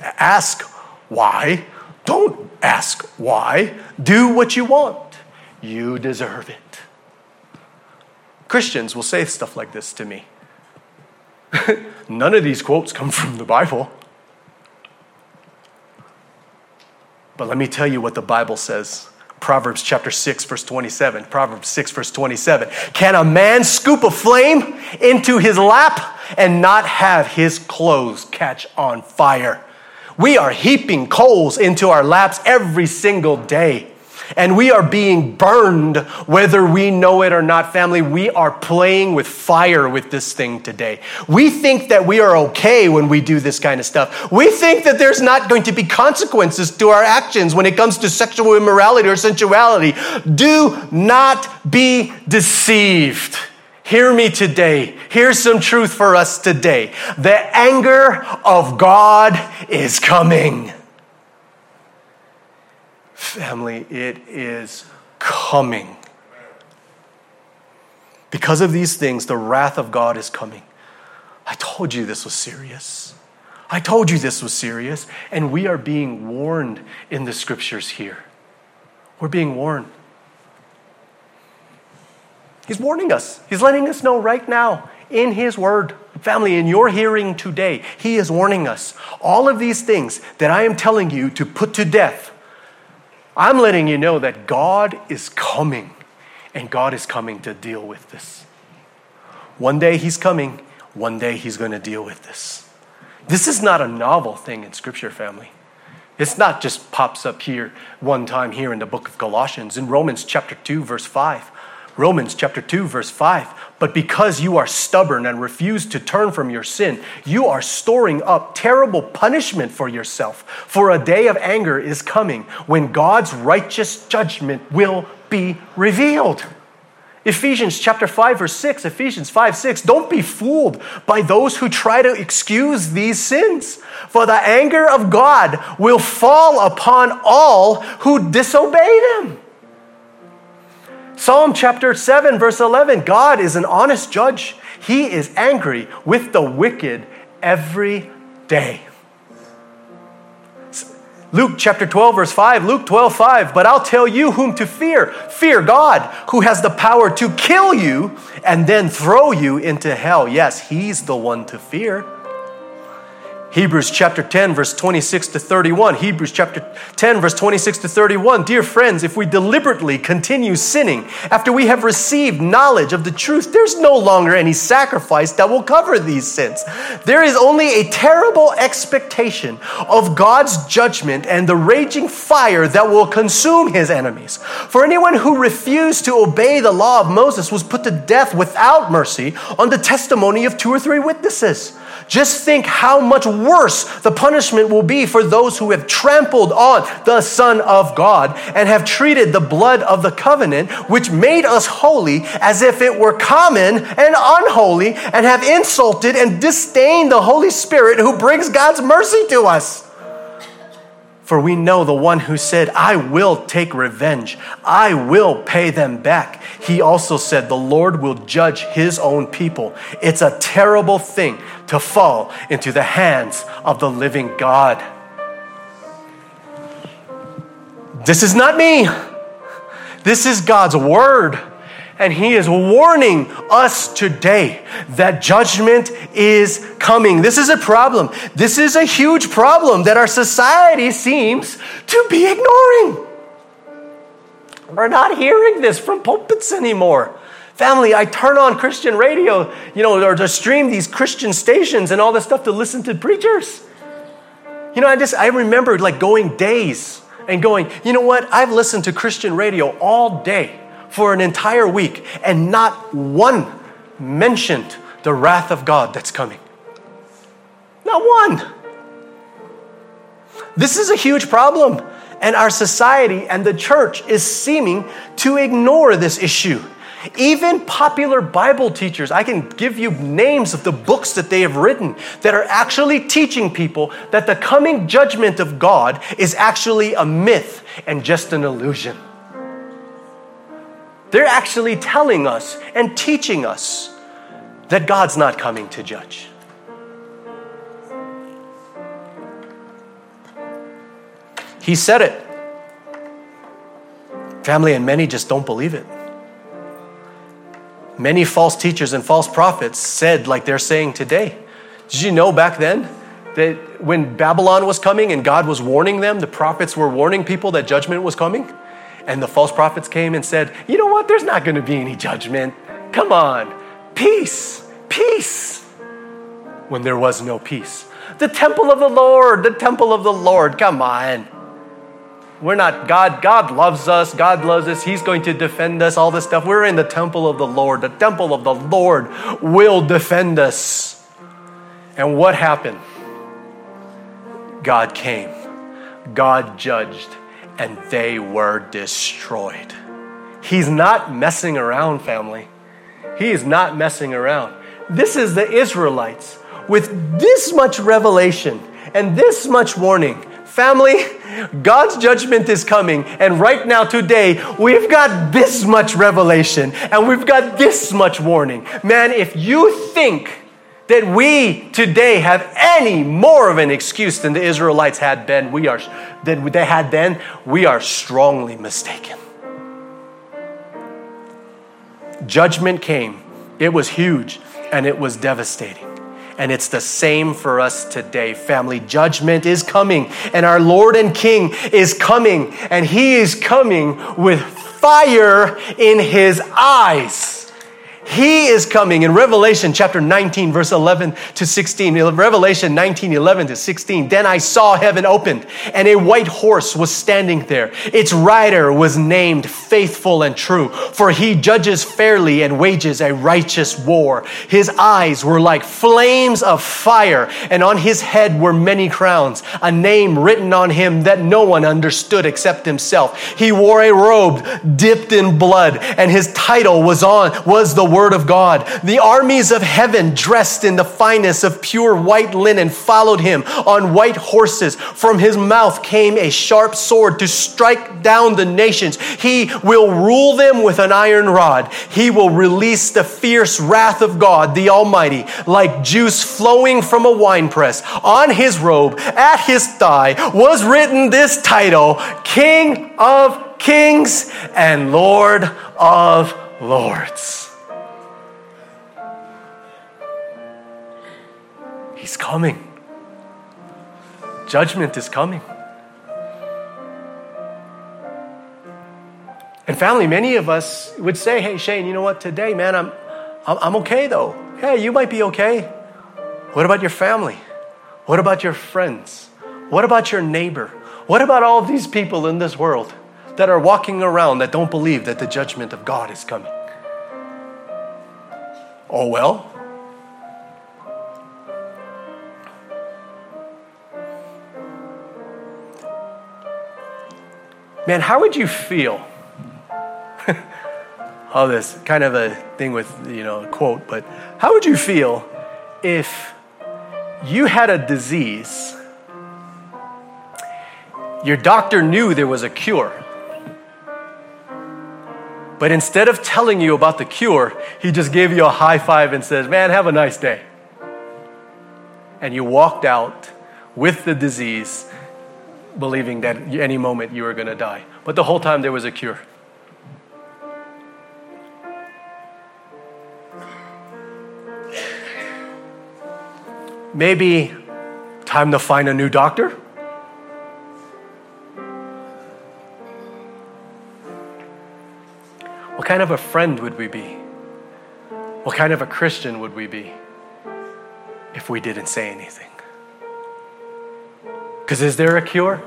Ask why. Don't ask why. Do what you want. You deserve it. Christians will say stuff like this to me. None of these quotes come from the Bible. But let me tell you what the Bible says. Proverbs chapter 6, verse 27. Proverbs 6, verse 27. Can a man scoop a flame into his lap and not have his clothes catch on fire? We are heaping coals into our laps every single day. And we are being burned whether we know it or not, family. We are playing with fire with this thing today. We think that we are okay when we do this kind of stuff. We think that there's not going to be consequences to our actions when it comes to sexual immorality or sensuality. Do not be deceived. Hear me today. Here's some truth for us today. The anger of God is coming. Family, it is coming. Because of these things, the wrath of God is coming. I told you this was serious. I told you this was serious. And we are being warned in the scriptures here. We're being warned. He's warning us, He's letting us know right now in His Word. Family, in your hearing today, He is warning us. All of these things that I am telling you to put to death I'm letting you know that God is coming, and God is coming to deal with this. One day He's coming, one day He's going to deal with this. This is not a novel thing in Scripture, family. It's not just pops up here one time here in the book of Colossians. In Romans chapter 2, verse 5, Romans chapter 2, verse 5. But because you are stubborn and refuse to turn from your sin, you are storing up terrible punishment for yourself. For a day of anger is coming when God's righteous judgment will be revealed. Ephesians chapter 5 verse 6, Ephesians 5 6, don't be fooled by those who try to excuse these sins. For the anger of God will fall upon all who disobey them. Psalm chapter 7, verse 11 God is an honest judge. He is angry with the wicked every day. Luke chapter 12, verse 5, Luke 12, 5. But I'll tell you whom to fear. Fear God, who has the power to kill you and then throw you into hell. Yes, He's the one to fear. Hebrews chapter 10, verse 26 to 31. Hebrews chapter 10, verse 26 to 31. Dear friends, if we deliberately continue sinning after we have received knowledge of the truth, there's no longer any sacrifice that will cover these sins. There is only a terrible expectation of God's judgment and the raging fire that will consume his enemies. For anyone who refused to obey the law of Moses was put to death without mercy on the testimony of two or three witnesses. Just think how much worse the punishment will be for those who have trampled on the Son of God and have treated the blood of the covenant, which made us holy, as if it were common and unholy, and have insulted and disdained the Holy Spirit who brings God's mercy to us. For we know the one who said, I will take revenge, I will pay them back. He also said, The Lord will judge his own people. It's a terrible thing to fall into the hands of the living God. This is not me, this is God's word. And he is warning us today that judgment is coming. This is a problem. This is a huge problem that our society seems to be ignoring. We're not hearing this from pulpits anymore. Family, I turn on Christian radio, you know, or to stream these Christian stations and all this stuff to listen to preachers. You know, I just, I remember like going days and going, you know what? I've listened to Christian radio all day for an entire week, and not one mentioned the wrath of God that's coming. Not one. This is a huge problem, and our society and the church is seeming to ignore this issue. Even popular Bible teachers, I can give you names of the books that they have written that are actually teaching people that the coming judgment of God is actually a myth and just an illusion. They're actually telling us and teaching us that God's not coming to judge. He said it. Family and many just don't believe it. Many false teachers and false prophets said, like they're saying today. Did you know back then that when Babylon was coming and God was warning them, the prophets were warning people that judgment was coming? And the false prophets came and said, You know what? There's not going to be any judgment. Come on. Peace. Peace. When there was no peace. The temple of the Lord. The temple of the Lord. Come on. We're not God. God loves us. God loves us. He's going to defend us, all this stuff. We're in the temple of the Lord. The temple of the Lord will defend us. And what happened? God came, God judged, and they were destroyed. He's not messing around, family. He is not messing around. This is the Israelites with this much revelation and this much warning. Family, God's judgment is coming. And right now, today, we've got this much revelation and we've got this much warning. Man, if you think that we today have any more of an excuse than the Israelites had then, we are than they had then, we are strongly mistaken. Judgment came. It was huge and it was devastating. And it's the same for us today, family. Judgment is coming, and our Lord and King is coming, and He is coming with fire in His eyes. He is coming in Revelation chapter 19, verse 11 to 16. Revelation 19, 11 to 16. Then I saw heaven opened, and a white horse was standing there. Its rider was named Faithful and True, for he judges fairly and wages a righteous war. His eyes were like flames of fire, and on his head were many crowns, a name written on him that no one understood except himself. He wore a robe dipped in blood, and his title was on was the word of God. The armies of heaven, dressed in the finest of pure white linen, followed him on white horses. From his mouth came a sharp sword to strike down the nations. He will rule them with an iron rod. He will release the fierce wrath of God, the Almighty, like juice flowing from a winepress. On his robe, at his thigh, was written this title King of Kings and Lord of Lords. He's coming. Judgment is coming. And family, many of us would say, hey, Shane, you know what? Today, man, I'm, I'm okay though. Hey, you might be okay. What about your family? What about your friends? What about your neighbor? What about all these people in this world that are walking around that don't believe that the judgment of God is coming? Oh, well, Man, how would you feel? All this kind of a thing with, you know, a quote, but how would you feel if you had a disease? Your doctor knew there was a cure. But instead of telling you about the cure, he just gave you a high five and says, Man, have a nice day. And you walked out with the disease believing that any moment you were going to die. But the whole time there was a cure. Maybe time to find a new doctor? What kind of a friend would we be? What kind of a Christian would we be if we didn't say anything? Because is there a cure?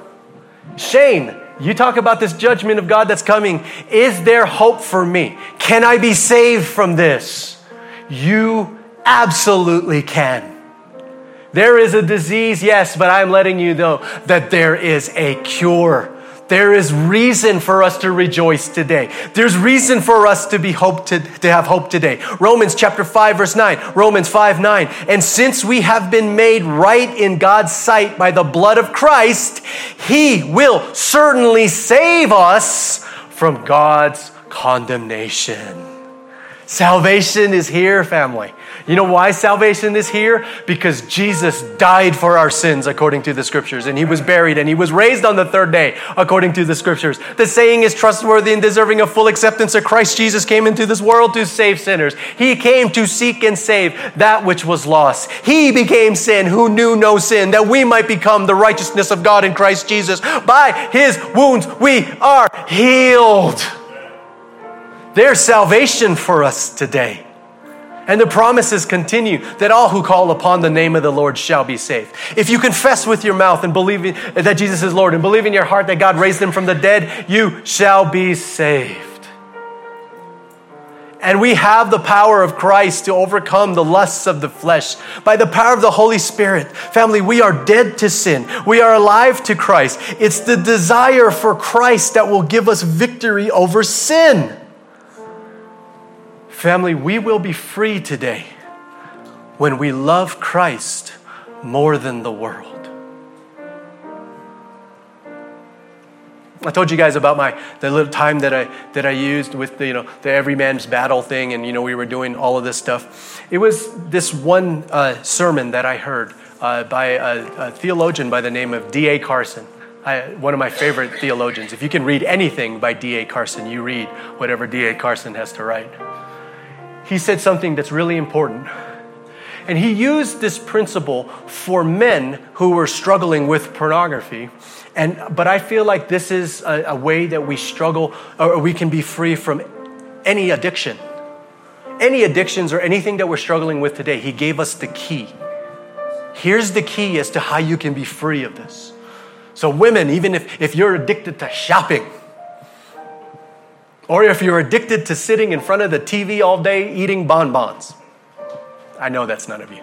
Shane, you talk about this judgment of God that's coming. Is there hope for me? Can I be saved from this? You absolutely can. There is a disease, yes, but I'm letting you know that there is a cure. There is reason for us to rejoice today. There's reason for us to be hope to, to have hope today. Romans chapter 5 verse 9. Romans 5 9. And since we have been made right in God's sight by the blood of Christ, he will certainly save us from God's condemnation. Salvation is here, family. You know why salvation is here? Because Jesus died for our sins according to the scriptures, and he was buried and he was raised on the third day according to the scriptures. The saying is trustworthy and deserving of full acceptance that Christ Jesus came into this world to save sinners. He came to seek and save that which was lost. He became sin who knew no sin, that we might become the righteousness of God in Christ Jesus. By his wounds we are healed. There's salvation for us today. And the promises continue that all who call upon the name of the Lord shall be saved. If you confess with your mouth and believe that Jesus is Lord and believe in your heart that God raised him from the dead, you shall be saved. And we have the power of Christ to overcome the lusts of the flesh by the power of the Holy Spirit. Family, we are dead to sin. We are alive to Christ. It's the desire for Christ that will give us victory over sin. Family, we will be free today when we love Christ more than the world. I told you guys about my the little time that I that I used with the you know the every man's battle thing, and you know we were doing all of this stuff. It was this one uh, sermon that I heard uh, by a, a, theologian by the name of D. A. Carson. I, one of my favorite theologians. If you can read anything by D. A. Carson, you read whatever D. A. Carson has to write he said something that's really important. And he used this principle for men who were struggling with pornography. And, but I feel like this is a, a way that we struggle or we can be free from any addiction. Any addictions or anything that we're struggling with today, he gave us the key. Here's the key as to how you can be free of this. So, women, even if, if you're addicted to shopping, or if you're addicted to sitting in front of the TV all day eating bonbons. I know that's none of you.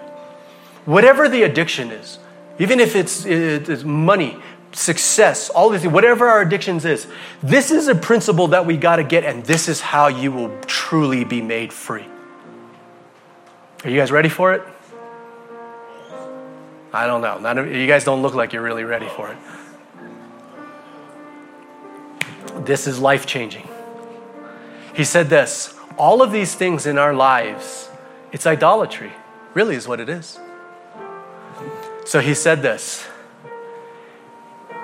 Whatever the addiction is, even if it's, it's money, success, all these things, whatever our addictions is, this is a principle that we got to get, and this is how you will truly be made free. Are you guys ready for it? I don't know. None of, you guys don't look like you're really ready for it. This is life changing. He said this all of these things in our lives, it's idolatry, really, is what it is. So he said this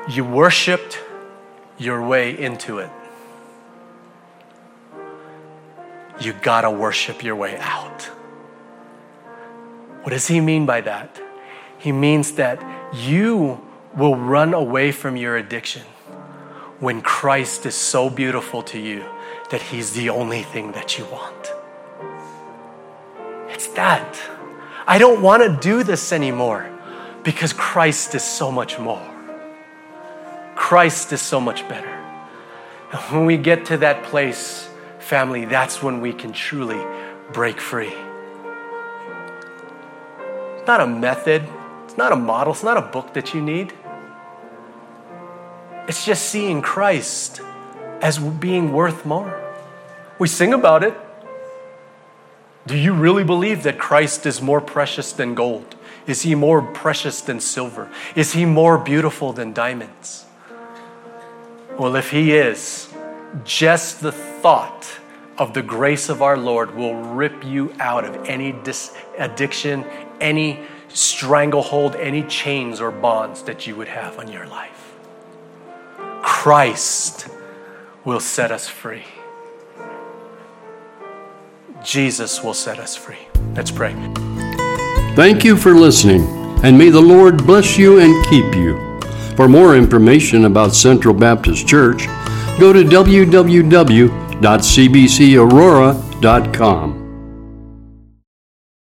You worshiped your way into it. You gotta worship your way out. What does he mean by that? He means that you will run away from your addiction when Christ is so beautiful to you that He's the only thing that you want. It's that. I don't want to do this anymore because Christ is so much more. Christ is so much better. And when we get to that place, family, that's when we can truly break free. It's not a method, it's not a model, it's not a book that you need. It's just seeing Christ as being worth more. We sing about it. Do you really believe that Christ is more precious than gold? Is he more precious than silver? Is he more beautiful than diamonds? Well, if he is, just the thought of the grace of our Lord will rip you out of any dis- addiction, any stranglehold, any chains or bonds that you would have on your life. Christ will set us free. Jesus will set us free. Let's pray. Thank you for listening, and may the Lord bless you and keep you. For more information about Central Baptist Church, go to www.cbcaurora.com.